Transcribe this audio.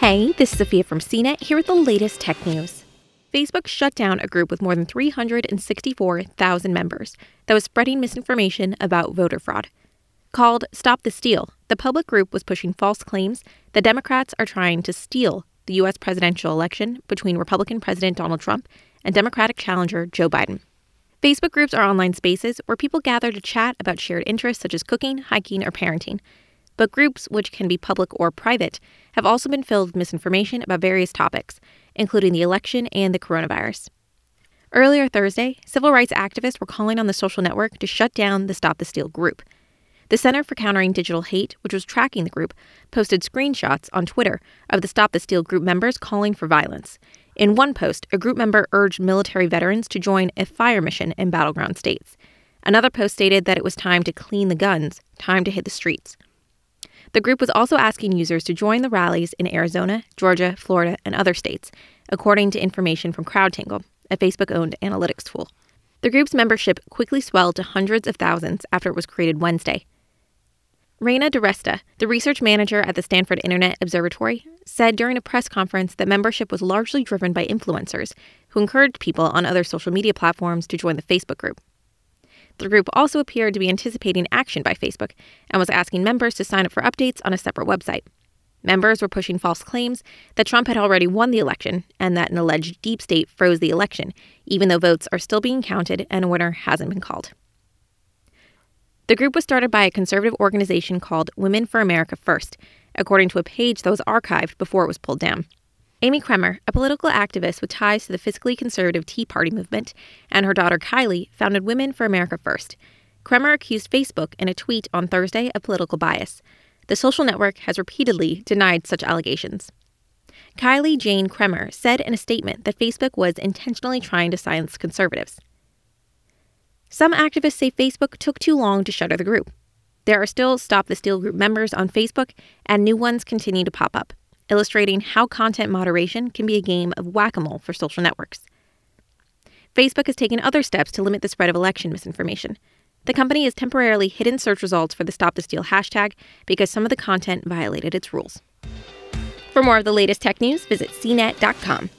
Hey, this is Sophia from CNET here with the latest tech news. Facebook shut down a group with more than 364,000 members that was spreading misinformation about voter fraud. Called Stop the Steal, the public group was pushing false claims that Democrats are trying to steal the U.S. presidential election between Republican President Donald Trump and Democratic challenger Joe Biden. Facebook groups are online spaces where people gather to chat about shared interests such as cooking, hiking, or parenting but groups, which can be public or private, have also been filled with misinformation about various topics, including the election and the coronavirus. Earlier Thursday, civil rights activists were calling on the social network to shut down the Stop the Steal group. The Center for Countering Digital Hate, which was tracking the group, posted screenshots on Twitter of the Stop the Steal group members calling for violence. In one post, a group member urged military veterans to join a fire mission in battleground states. Another post stated that it was time to clean the guns, time to hit the streets. The group was also asking users to join the rallies in Arizona, Georgia, Florida, and other states, according to information from CrowdTangle, a Facebook owned analytics tool. The group's membership quickly swelled to hundreds of thousands after it was created Wednesday. Renée DiResta, the research manager at the Stanford Internet Observatory, said during a press conference that membership was largely driven by influencers who encouraged people on other social media platforms to join the Facebook group. The group also appeared to be anticipating action by Facebook and was asking members to sign up for updates on a separate website. Members were pushing false claims that Trump had already won the election and that an alleged deep state froze the election, even though votes are still being counted and a winner hasn't been called. The group was started by a conservative organization called Women for America First, according to a page that was archived before it was pulled down. Amy Kremer, a political activist with ties to the fiscally conservative Tea Party movement, and her daughter Kylie founded Women for America First. Kremer accused Facebook in a tweet on Thursday of political bias. The social network has repeatedly denied such allegations. Kylie Jane Kremer said in a statement that Facebook was intentionally trying to silence conservatives. Some activists say Facebook took too long to shutter the group. There are still Stop the Steal group members on Facebook, and new ones continue to pop up illustrating how content moderation can be a game of whack a mole for social networks. Facebook has taken other steps to limit the spread of election misinformation. The company has temporarily hidden search results for the Stop the Steal hashtag because some of the content violated its rules. For more of the latest tech news, visit cnet.com.